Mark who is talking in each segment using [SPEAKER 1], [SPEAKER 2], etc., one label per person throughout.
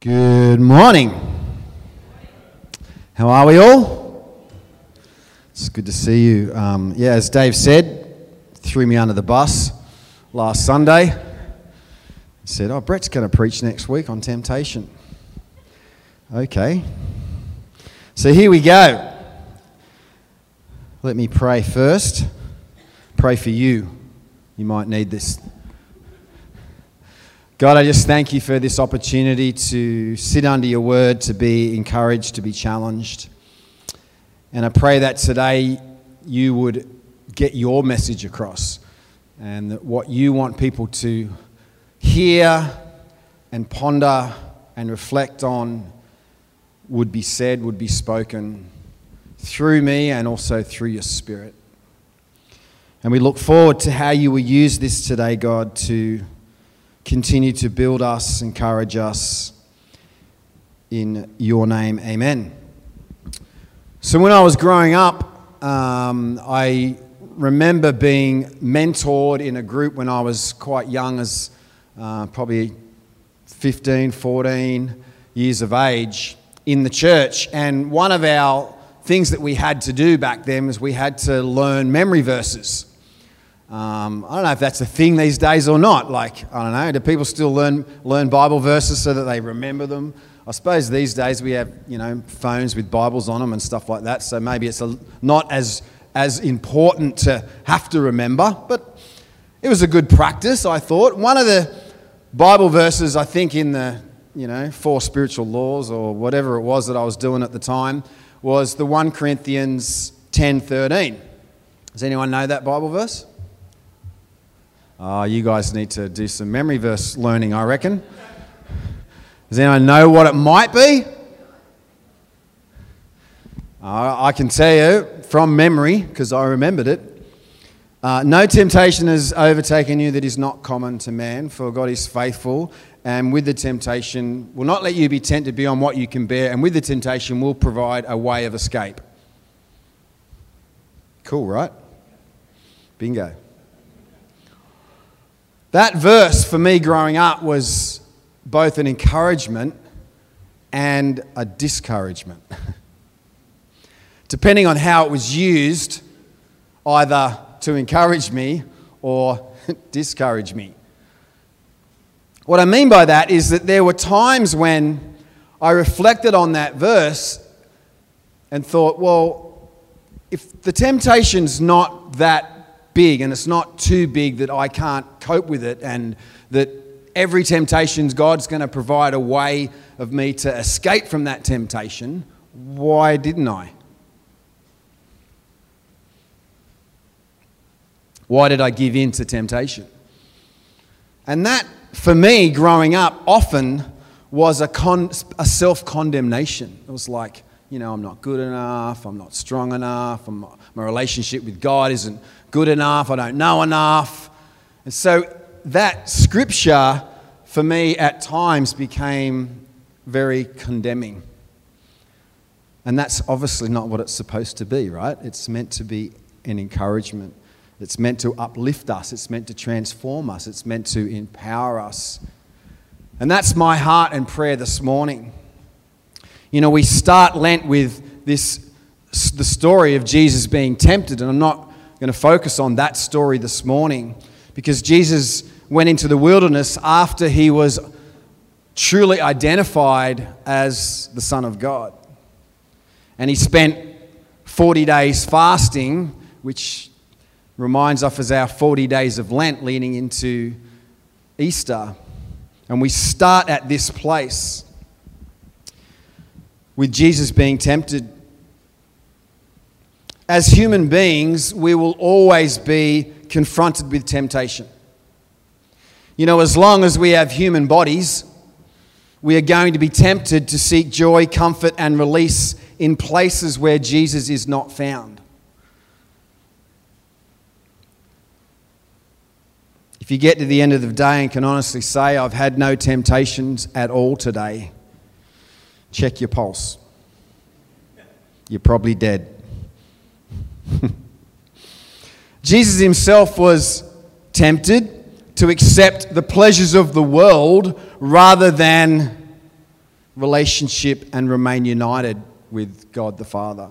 [SPEAKER 1] Good morning. How are we all? It's good to see you. Um, yeah, as Dave said, threw me under the bus last Sunday. Said, "Oh, Brett's going to preach next week on temptation." Okay. So here we go. Let me pray first. Pray for you. You might need this God, I just thank you for this opportunity to sit under your word, to be encouraged, to be challenged. And I pray that today you would get your message across and that what you want people to hear and ponder and reflect on would be said, would be spoken through me and also through your spirit. And we look forward to how you will use this today, God, to continue to build us, encourage us. In your name, amen. So, when I was growing up, um, I remember being mentored in a group when I was quite young, as uh, probably 15, 14 years of age, in the church. And one of our things that we had to do back then was we had to learn memory verses. Um, I don't know if that's a thing these days or not. Like, I don't know, do people still learn, learn Bible verses so that they remember them? I suppose these days we have, you know, phones with Bibles on them and stuff like that, so maybe it's a, not as, as important to have to remember, but it was a good practice, I thought. One of the Bible verses, I think, in the, you know, four spiritual laws or whatever it was that I was doing at the time was the 1 Corinthians 10 13. Does anyone know that Bible verse? Oh, you guys need to do some memory verse learning, I reckon. Does anyone know what it might be? Uh, I can tell you from memory, because I remembered it. Uh, no temptation has overtaken you that is not common to man, for God is faithful, and with the temptation will not let you be tempted beyond what you can bear, and with the temptation will provide a way of escape. Cool, right? Bingo. That verse for me growing up was both an encouragement and a discouragement. Depending on how it was used, either to encourage me or discourage me. What I mean by that is that there were times when I reflected on that verse and thought, well, if the temptation's not that big and it's not too big that I can't cope with it and that every temptation God's going to provide a way of me to escape from that temptation, why didn't I? Why did I give in to temptation? And that, for me, growing up, often was a, con- a self condemnation. It was like, you know, I'm not good enough, I'm not strong enough, I'm, my relationship with God isn't good enough, I don't know enough. And so that scripture for me at times became very condemning. And that's obviously not what it's supposed to be, right? It's meant to be an encouragement. It's meant to uplift us. It's meant to transform us. It's meant to empower us. And that's my heart and prayer this morning. You know, we start Lent with this the story of Jesus being tempted, and I'm not going to focus on that story this morning because Jesus went into the wilderness after he was truly identified as the Son of God. And he spent 40 days fasting, which reminds us of our 40 days of Lent leading into Easter. And we start at this place with Jesus being tempted as human beings, we will always be confronted with temptation. You know, as long as we have human bodies, we are going to be tempted to seek joy, comfort, and release in places where Jesus is not found. If you get to the end of the day and can honestly say, I've had no temptations at all today, check your pulse. You're probably dead. Jesus himself was tempted to accept the pleasures of the world rather than relationship and remain united with God the Father.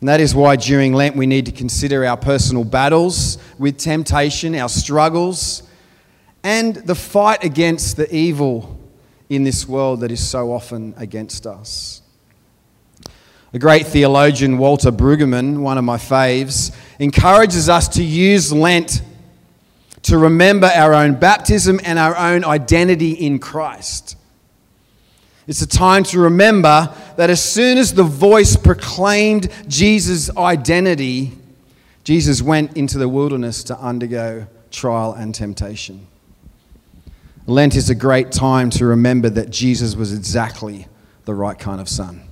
[SPEAKER 1] And that is why during Lent we need to consider our personal battles with temptation, our struggles, and the fight against the evil in this world that is so often against us. The great theologian Walter Brueggemann, one of my faves, encourages us to use Lent to remember our own baptism and our own identity in Christ. It's a time to remember that as soon as the voice proclaimed Jesus' identity, Jesus went into the wilderness to undergo trial and temptation. Lent is a great time to remember that Jesus was exactly the right kind of son.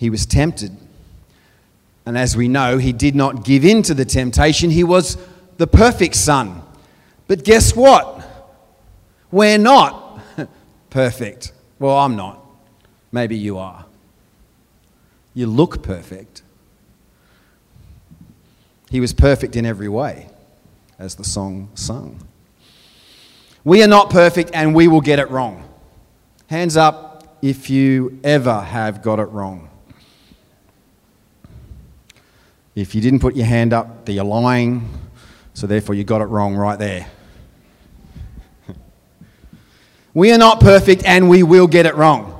[SPEAKER 1] He was tempted. And as we know, he did not give in to the temptation. He was the perfect son. But guess what? We're not perfect. Well, I'm not. Maybe you are. You look perfect. He was perfect in every way, as the song sung. We are not perfect and we will get it wrong. Hands up if you ever have got it wrong. If you didn't put your hand up, then you're lying, so therefore you got it wrong right there. we are not perfect and we will get it wrong.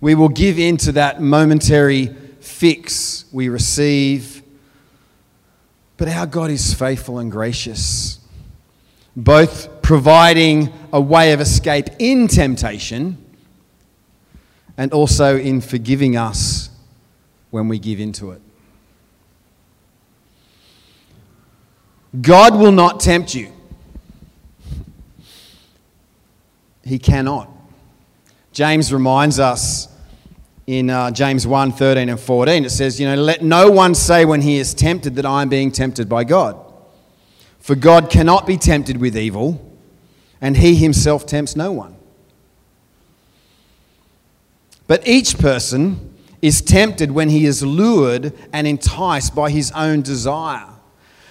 [SPEAKER 1] We will give in to that momentary fix we receive. But our God is faithful and gracious both providing a way of escape in temptation and also in forgiving us when we give into it. God will not tempt you. He cannot. James reminds us in uh, James 1 13 and 14, it says, You know, let no one say when he is tempted that I am being tempted by God. For God cannot be tempted with evil, and he himself tempts no one. But each person is tempted when he is lured and enticed by his own desire.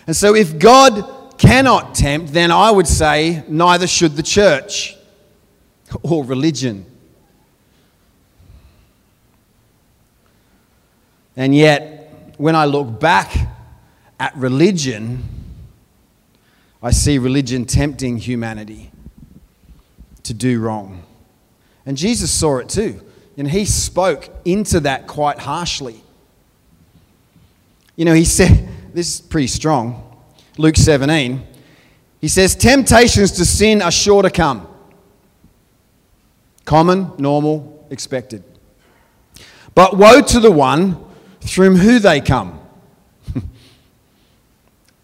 [SPEAKER 1] And so, if God cannot tempt, then I would say neither should the church or religion. And yet, when I look back at religion, I see religion tempting humanity to do wrong. And Jesus saw it too. And he spoke into that quite harshly. You know, he said, this is pretty strong. Luke 17. He says, Temptations to sin are sure to come. Common, normal, expected. But woe to the one through whom they come.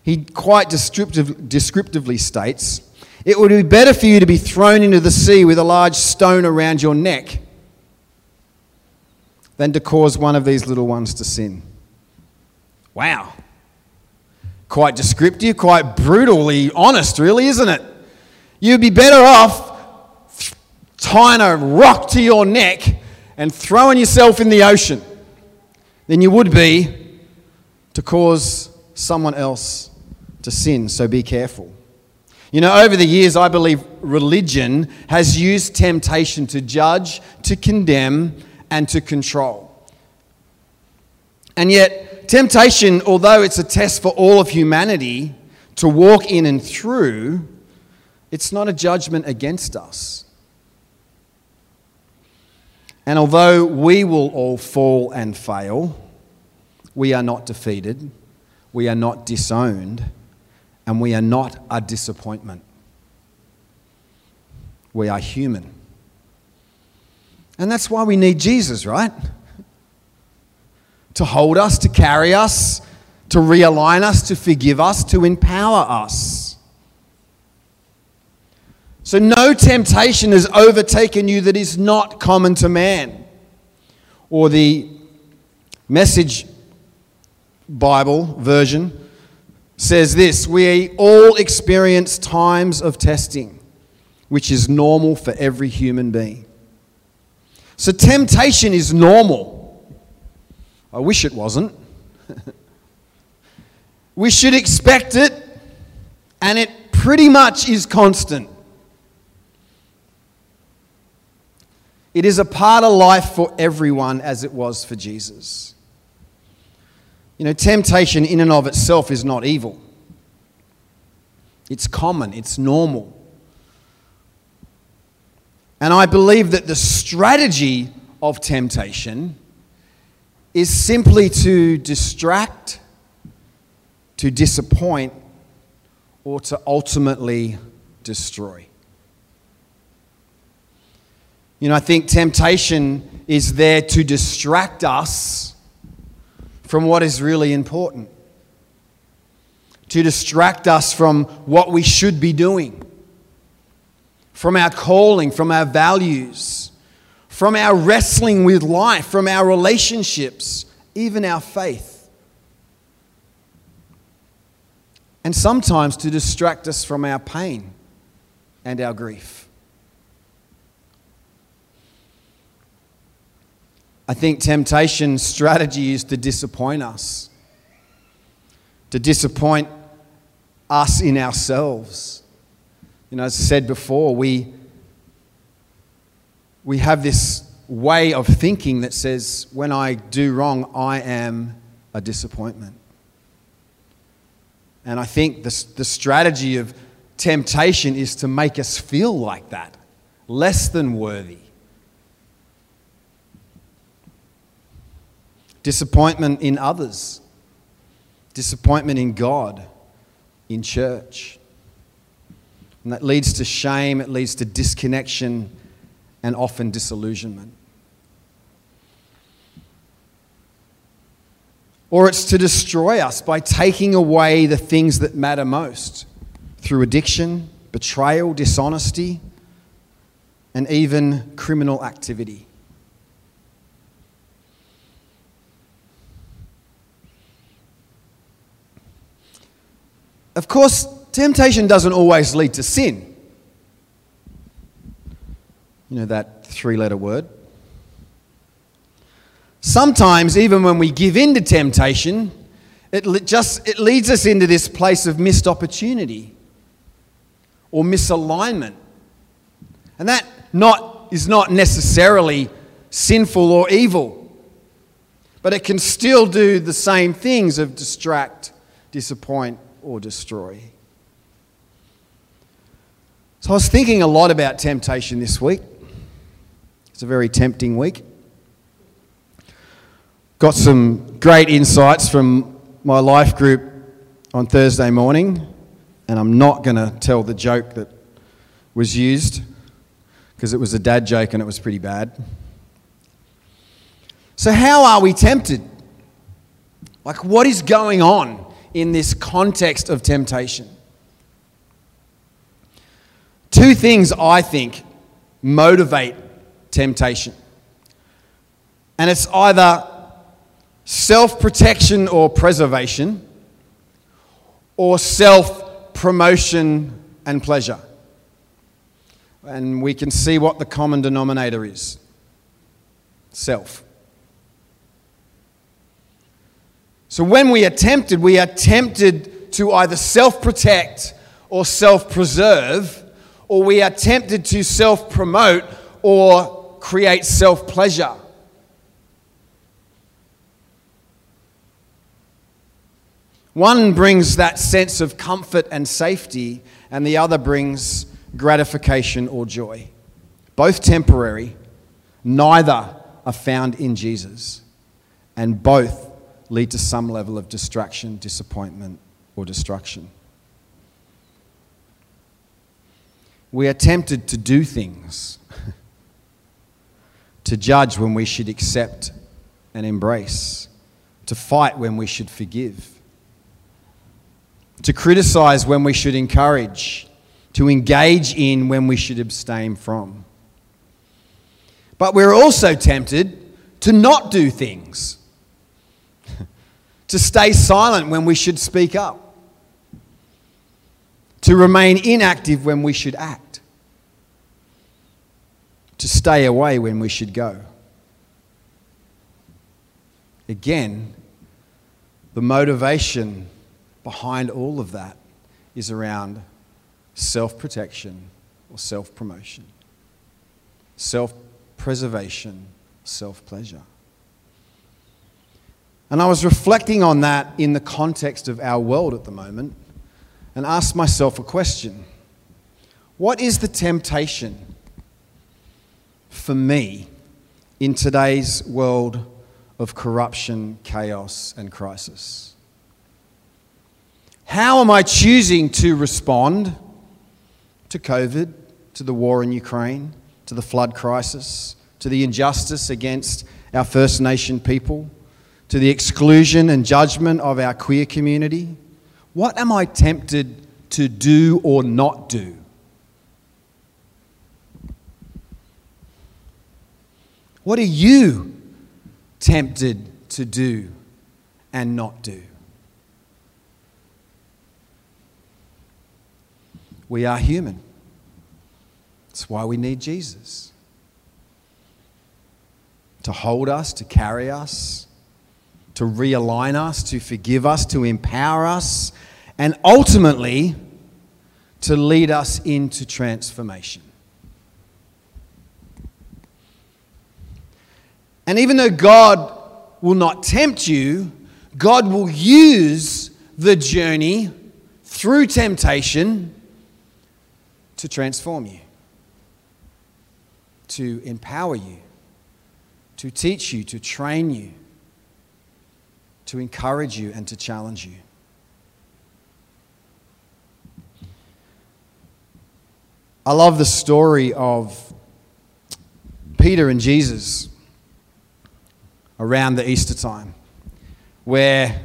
[SPEAKER 1] He quite descriptive, descriptively states It would be better for you to be thrown into the sea with a large stone around your neck than to cause one of these little ones to sin. Wow. Quite descriptive, quite brutally honest, really, isn't it? You'd be better off tying a rock to your neck and throwing yourself in the ocean than you would be to cause someone else to sin, so be careful. You know, over the years, I believe religion has used temptation to judge, to condemn, and to control. And yet, temptation, although it's a test for all of humanity to walk in and through, it's not a judgment against us. And although we will all fall and fail, we are not defeated, we are not disowned and we are not a disappointment. We are human. And that's why we need Jesus, right? To hold us, to carry us, to realign us, to forgive us, to empower us. So, no temptation has overtaken you that is not common to man. Or the message Bible version says this We all experience times of testing, which is normal for every human being. So temptation is normal. I wish it wasn't. we should expect it, and it pretty much is constant. It is a part of life for everyone as it was for Jesus. You know, temptation in and of itself is not evil. It's common, it's normal. And I believe that the strategy of temptation is simply to distract, to disappoint, or to ultimately destroy. You know, I think temptation is there to distract us from what is really important, to distract us from what we should be doing, from our calling, from our values, from our wrestling with life, from our relationships, even our faith. And sometimes to distract us from our pain and our grief. I think temptation's strategy is to disappoint us, to disappoint us in ourselves. You know, as I said before, we, we have this way of thinking that says, when I do wrong, I am a disappointment. And I think the, the strategy of temptation is to make us feel like that, less than worthy. disappointment in others, disappointment in God, in church. And that leads to shame, it leads to disconnection, and often disillusionment. Or it's to destroy us by taking away the things that matter most through addiction, betrayal, dishonesty, and even criminal activity. Of course, temptation doesn't always lead to sin. You know that three letter word? Sometimes, even when we give in to temptation, it, just, it leads us into this place of missed opportunity or misalignment. And that not, is not necessarily sinful or evil, but it can still do the same things of distract, disappoint, or destroy. So I was thinking a lot about temptation this week. It's a very tempting week. Got some great insights from my life group on Thursday morning, and I'm not going to tell the joke that was used because it was a dad joke and it was pretty bad. So, how are we tempted? Like, what is going on in this context of temptation. Two things I think motivate temptation. And it's either self protection or preservation, or self promotion and pleasure. And we can see what the common denominator is self. So when we are tempted, we are tempted to either self protect or self preserve, or we are tempted to self promote or create self pleasure. One brings that sense of comfort and safety, and the other brings gratification or joy. Both temporary, neither are found in Jesus, and both lead to some level of distraction, disappointment, or destruction. We are tempted to do things, to judge when we should accept and embrace, to fight when we should forgive, to criticize when we should encourage, to engage in when we should abstain from. But we're also tempted to not do things to stay silent when we should speak up, to remain inactive when we should act, to stay away when we should go. Again, the motivation behind all of that is around self protection or self promotion, self preservation, self pleasure. And I was reflecting on that in the context of our world at the moment and asked myself a question What is the temptation for me in today's world of corruption, chaos, and crisis? How am I choosing to respond to COVID, to the war in Ukraine, to the flood crisis, to the injustice against our First Nation people, to the exclusion and judgment of our queer community? What am I tempted to do or not do? What are you tempted to do and not do? We are human. That's why we need Jesus to hold us, to carry us, to realign us, to forgive us, to empower us, and ultimately to lead us into transformation. And even though God will not tempt you, God will use the journey through temptation to transform you, to empower you, to teach you, to train you, to encourage you, and to challenge you. I love the story of Peter and Jesus around the Easter time, where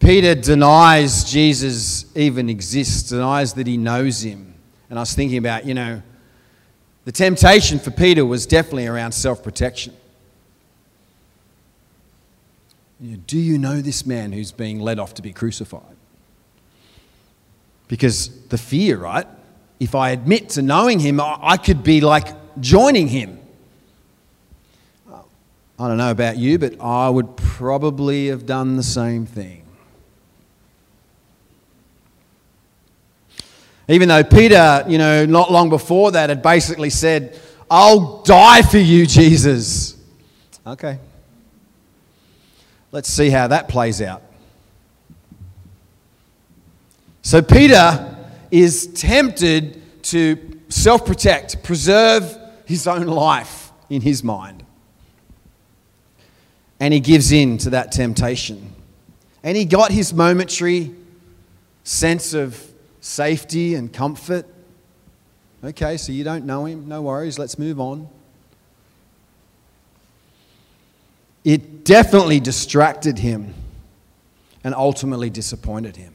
[SPEAKER 1] Peter denies Jesus even exists, denies that he knows him. And I was thinking about, you know, the temptation for Peter was definitely around self protection. Do you know this man who's being led off to be crucified? Because the fear, right? if I admit to knowing him, I could be like joining him. I don't know about you, but I would probably have done the same thing. Even though Peter, you know, not long before that had basically said, I'll die for you, Jesus. Okay. Let's see how that plays out. So, Peter is tempted to self protect, preserve his own life in his mind. And he gives in to that temptation. And he got his momentary sense of safety and comfort. Okay, so you don't know him, no worries, let's move on. It definitely distracted him and ultimately disappointed him.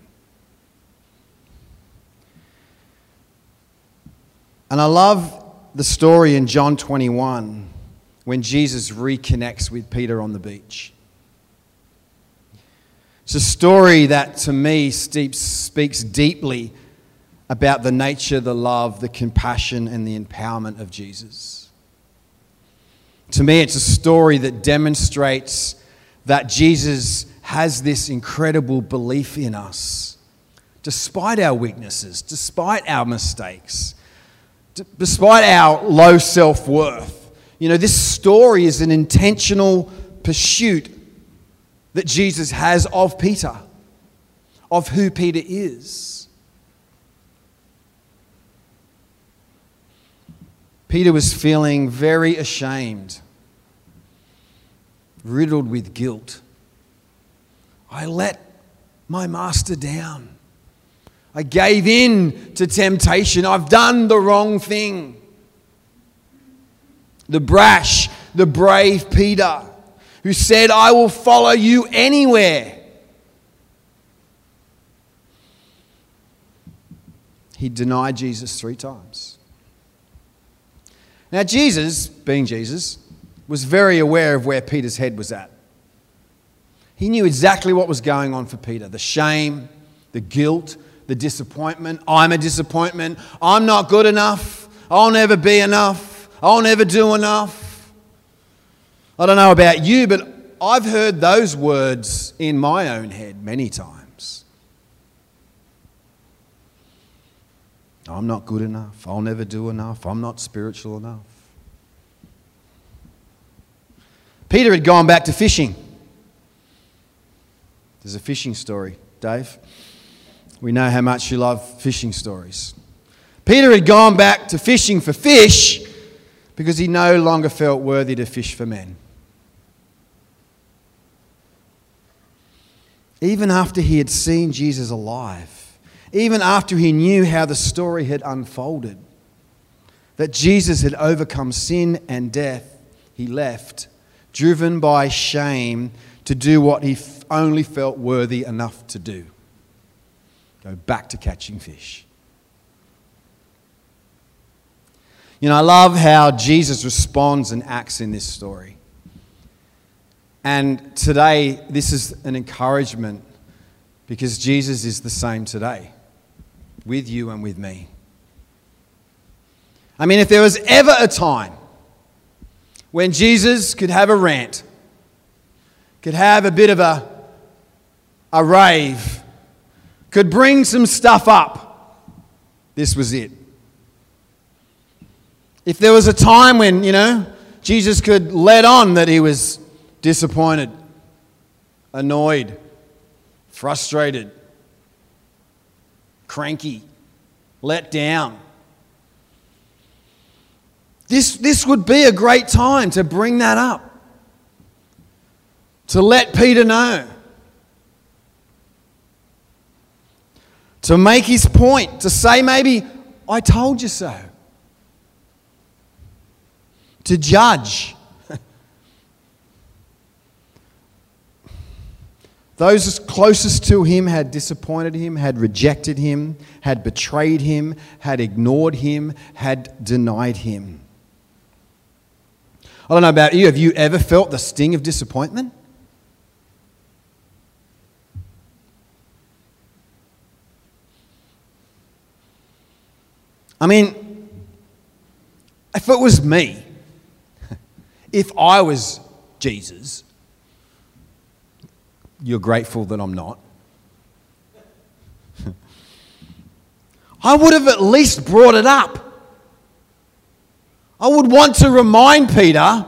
[SPEAKER 1] And I love the story in John 21 when Jesus reconnects with Peter on the beach. It's a story that to me speaks deeply about the nature, the love, the compassion, and the empowerment of Jesus. To me, it's a story that demonstrates that Jesus has this incredible belief in us, despite our weaknesses, despite our mistakes despite our low self worth. You know, this story is an intentional pursuit that Jesus has of Peter, of who Peter is. Peter was feeling very ashamed, riddled with guilt. I let my master down. I gave in to temptation. I've done the wrong thing. The brash, the brave Peter, who said, I will follow you anywhere. He denied Jesus three times. Now, Jesus, being Jesus, was very aware of where Peter's head was at. He knew exactly what was going on for Peter the shame, the guilt, the disappointment. I'm a disappointment. I'm not good enough. I'll never be enough. I'll never do enough. I don't know about you, but I've heard those words in my own head many times. I'm not good enough. I'll never do enough. I'm not spiritual enough. Peter had gone back to fishing. There's a fishing story, Dave. We know how much you love fishing stories. Peter had gone back to fishing for fish because he no longer felt worthy to fish for men. Even after he had seen Jesus alive, even after he knew how the story had unfolded, that Jesus had overcome sin and death, he left, driven by shame to do what he only felt worthy enough to do go back to catching fish. You know, I love how Jesus responds and acts in this story. And today, this is an encouragement because Jesus is the same today with you and with me. I mean, if there was ever a time when Jesus could have a rant, could have a bit of a, a rave, could bring some stuff up, this was it. If there was a time when, you know, Jesus could let on that he was disappointed, annoyed, frustrated, cranky, let down. This, this would be a great time to bring that up, to let Peter know, to make his point, to say, maybe, I told you so to judge. Those closest to him had disappointed him, had rejected him, had betrayed him, had ignored him, had denied him. I don't know about you, have you ever felt the sting of disappointment? I mean, if it was me, if I was Jesus, you're grateful that I'm not. I would have at least brought it up. I would want to remind Peter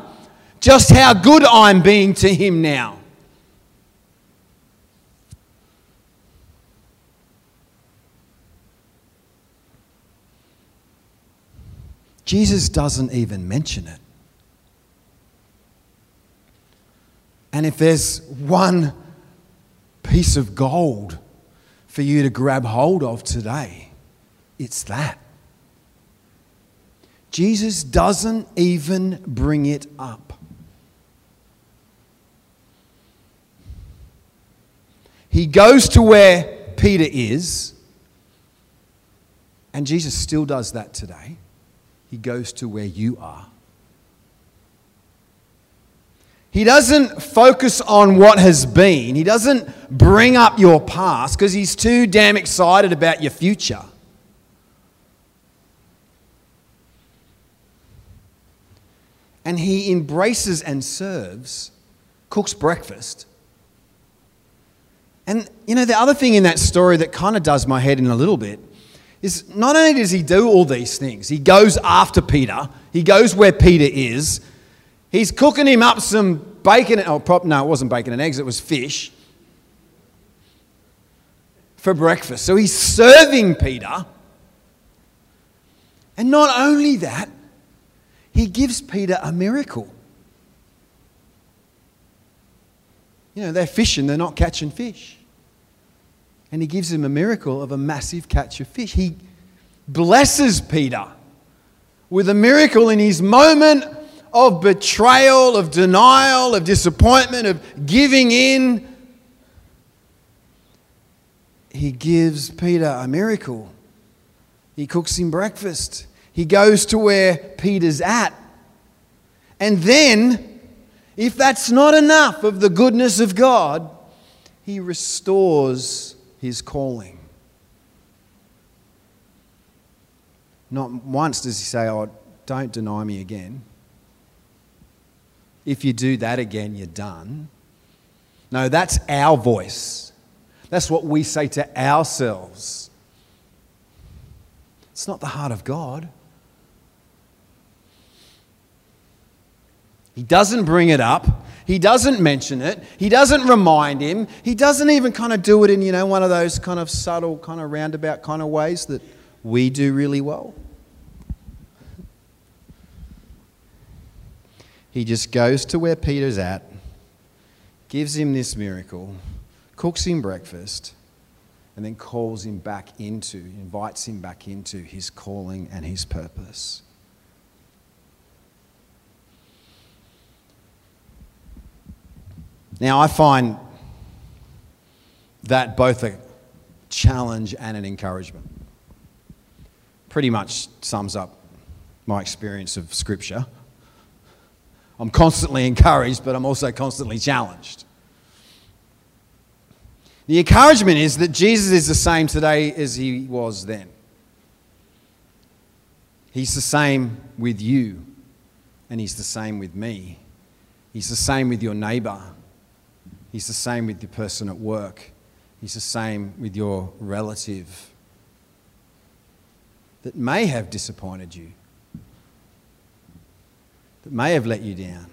[SPEAKER 1] just how good I'm being to him now. Jesus doesn't even mention it. And if there's one piece of gold for you to grab hold of today, it's that. Jesus doesn't even bring it up. He goes to where Peter is, and Jesus still does that today. He goes to where you are. He doesn't focus on what has been. He doesn't bring up your past because he's too damn excited about your future. And he embraces and serves, cooks breakfast. And, you know, the other thing in that story that kind of does my head in a little bit is not only does he do all these things, he goes after Peter, he goes where Peter is, He's cooking him up some bacon. Oh, prop, no, it wasn't bacon and eggs, it was fish for breakfast. So he's serving Peter. And not only that, he gives Peter a miracle. You know, they're fishing, they're not catching fish. And he gives him a miracle of a massive catch of fish. He blesses Peter with a miracle in his moment of betrayal, of denial, of disappointment, of giving in, he gives Peter a miracle. He cooks him breakfast. He goes to where Peter's at. And then, if that's not enough of the goodness of God, he restores his calling. Not once does he say, Oh, don't deny me again. If you do that again, you're done. No, that's our voice. That's what we say to ourselves. It's not the heart of God. He doesn't bring it up. He doesn't mention it. He doesn't remind him. He doesn't even kind of do it in, you know, one of those kind of subtle, kind of roundabout kind of ways that we do really well. He just goes to where Peter's at, gives him this miracle, cooks him breakfast, and then calls him back into, invites him back into his calling and his purpose. Now, I find that both a challenge and an encouragement. Pretty much sums up my experience of Scripture. I'm constantly encouraged, but I'm also constantly challenged. The encouragement is that Jesus is the same today as he was then. He's the same with you, and he's the same with me. He's the same with your neighbor. He's the same with the person at work. He's the same with your relative that may have disappointed you, that may have let you down.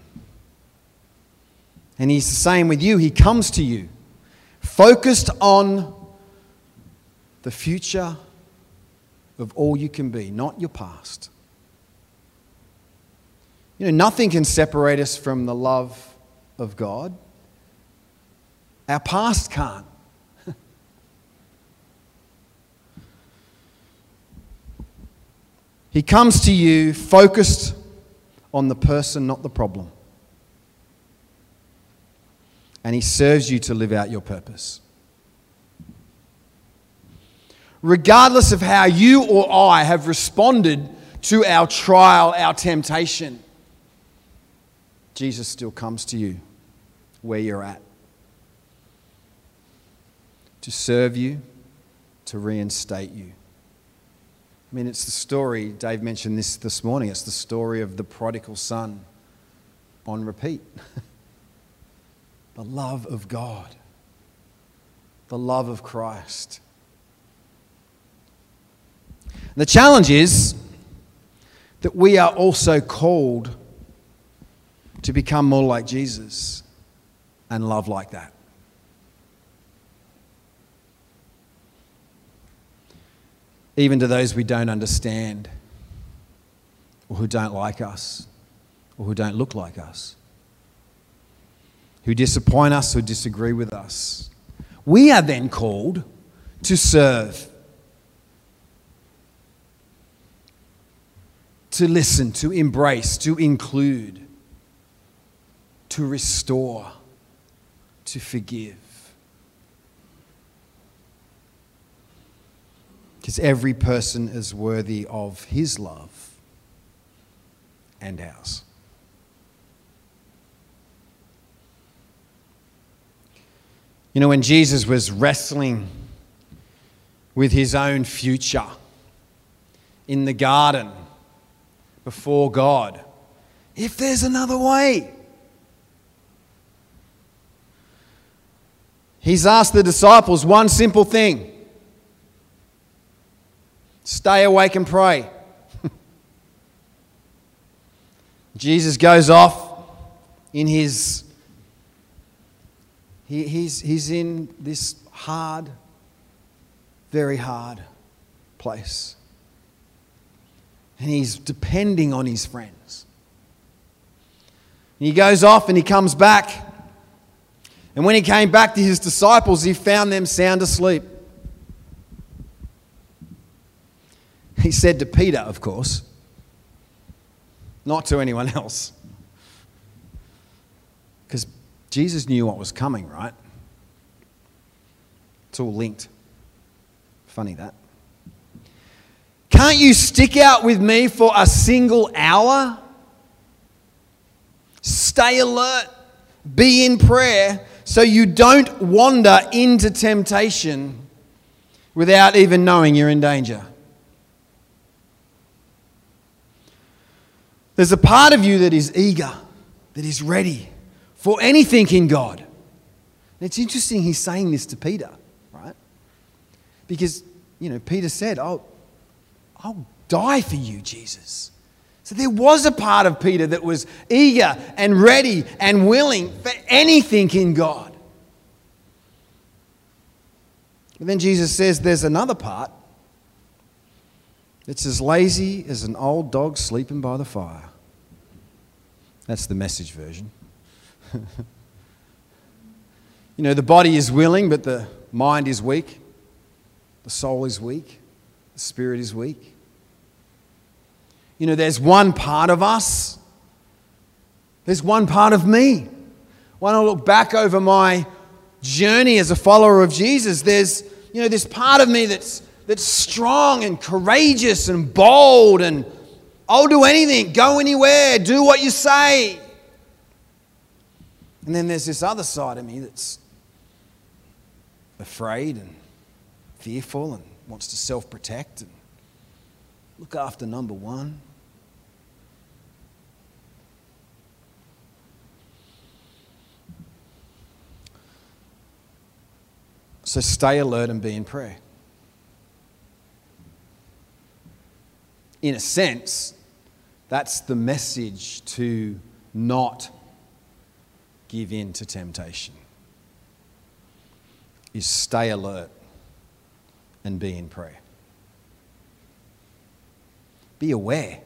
[SPEAKER 1] And He's the same with you. He comes to you focused on the future of all you can be, not your past. You know, nothing can separate us from the love of God. Our past can't. he comes to you focused on the person, not the problem. And he serves you to live out your purpose. Regardless of how you or I have responded to our trial, our temptation, Jesus still comes to you where you're at to serve you, to reinstate you. I mean, it's the story, Dave mentioned this this morning, it's the story of the prodigal son on repeat. the love of God, the love of Christ. the challenge is that we are also called to become more like Jesus and love like that. Even to those we don't understand, or who don't like us, or who don't look like us, who disappoint us or disagree with us. We are then called to serve, to listen, to embrace, to include, to restore, to forgive. Because every person is worthy of his love and ours. You know, when Jesus was wrestling with his own future in the garden before God, if there's another way, he's asked the disciples one simple thing Stay awake and pray. Jesus goes off in his. He, he's, he's in this hard, very hard place. And he's depending on his friends. And he goes off and he comes back. And when he came back to his disciples, he found them sound asleep. He said to Peter, of course, not to anyone else. Because Jesus knew what was coming, right? It's all linked. Funny that. Can't you stick out with me for a single hour? Stay alert, be in prayer, so you don't wander into temptation without even knowing you're in danger. There's a part of you that is eager, that is ready for anything in God. And it's interesting he's saying this to Peter, right? Because, you know, Peter said, I'll, I'll die for you, Jesus. So there was a part of Peter that was eager and ready and willing for anything in God. But then Jesus says there's another part it's as lazy as an old dog sleeping by the fire. That's the message version. you know, the body is willing, but the mind is weak. The soul is weak. The spirit is weak. You know, there's one part of us, there's one part of me. When I look back over my journey as a follower of Jesus, there's, you know, this part of me that's that's strong and courageous and bold and I'll do anything, go anywhere, do what you say. And then there's this other side of me that's afraid and fearful and wants to self protect and look after number one. So stay alert and be in prayer. In a sense, that's the message to not give in to temptation. Is stay alert and be in prayer. Be aware.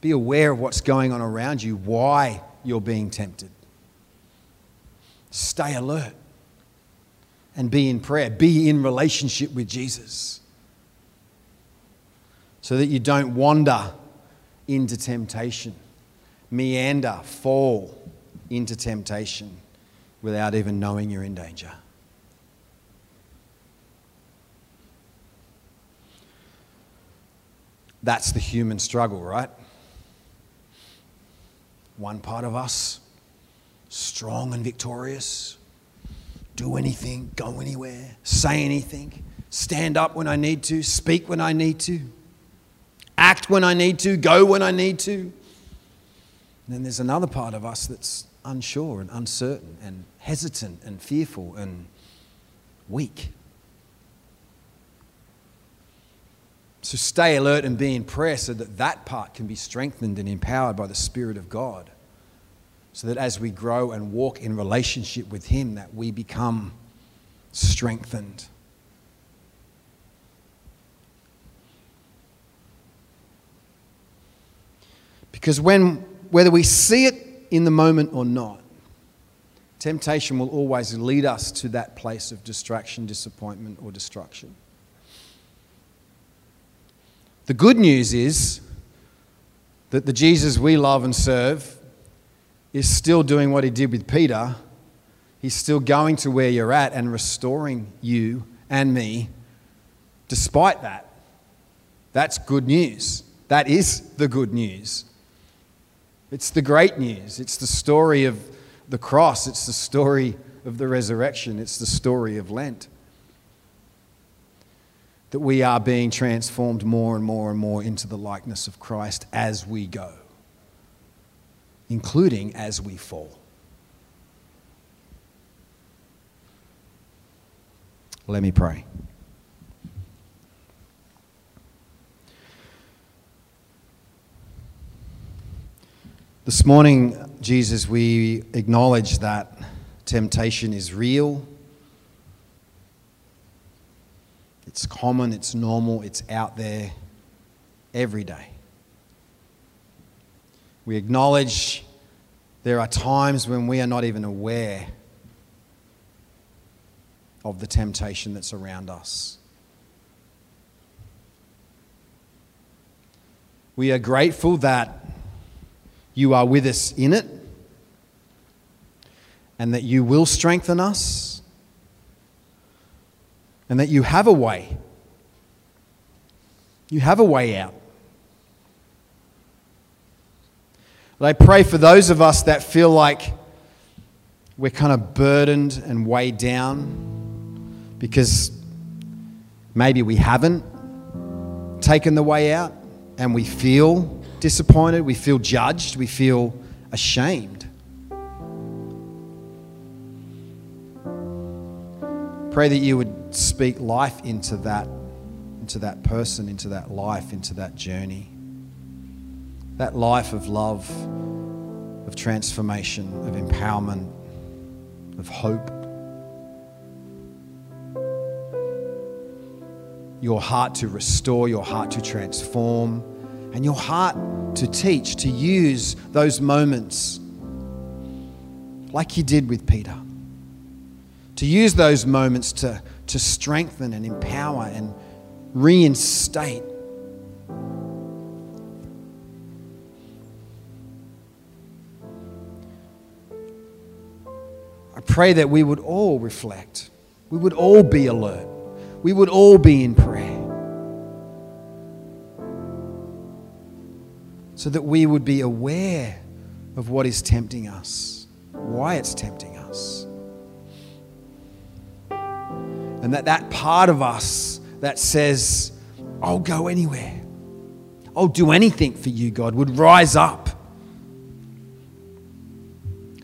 [SPEAKER 1] Be aware of what's going on around you, why you're being tempted. Stay alert and be in prayer. Be in relationship with Jesus so that you don't wander into temptation, meander, fall into temptation without even knowing you're in danger. That's the human struggle, right? One part of us, strong and victorious, do anything, go anywhere, say anything, stand up when I need to, speak when I need to act when I need to, go when I need to. And then there's another part of us that's unsure and uncertain and hesitant and fearful and weak. So stay alert and be in prayer so that that part can be strengthened and empowered by the Spirit of God. So that as we grow and walk in relationship with Him, that we become strengthened. Because when, whether we see it in the moment or not, temptation will always lead us to that place of distraction, disappointment, or destruction. The good news is that the Jesus we love and serve is still doing what he did with Peter. He's still going to where you're at and restoring you and me despite that. That's good news. That is the good news. It's the great news. It's the story of the cross. It's the story of the resurrection. It's the story of Lent. That we are being transformed more and more and more into the likeness of Christ as we go, including as we fall. Let me pray. This morning, Jesus, we acknowledge that temptation is real. It's common, it's normal, it's out there every day. We acknowledge there are times when we are not even aware of the temptation that's around us. We are grateful that you are with us in it and that you will strengthen us and that you have a way. You have a way out. But I pray for those of us that feel like we're kind of burdened and weighed down because maybe we haven't taken the way out and we feel disappointed, we feel judged, we feel ashamed. Pray that you would speak life into that, into that person, into that life, into that journey. That life of love, of transformation, of empowerment, of hope. Your heart to restore, your heart to transform, and your heart to teach, to use those moments like you did with Peter. To use those moments to, to strengthen and empower and reinstate. I pray that we would all reflect, we would all be alert, we would all be in prayer. So that we would be aware of what is tempting us, why it's tempting us. And that that part of us that says, I'll go anywhere, I'll do anything for you, God, would rise up.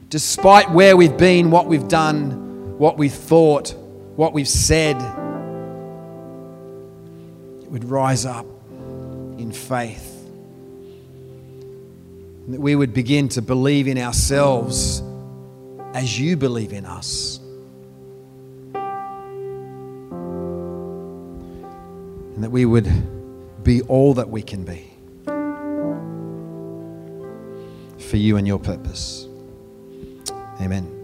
[SPEAKER 1] Despite where we've been, what we've done, what we've thought, what we've said, it would rise up in faith. That we would begin to believe in ourselves as you believe in us. And that we would be all that we can be for you and your purpose. Amen.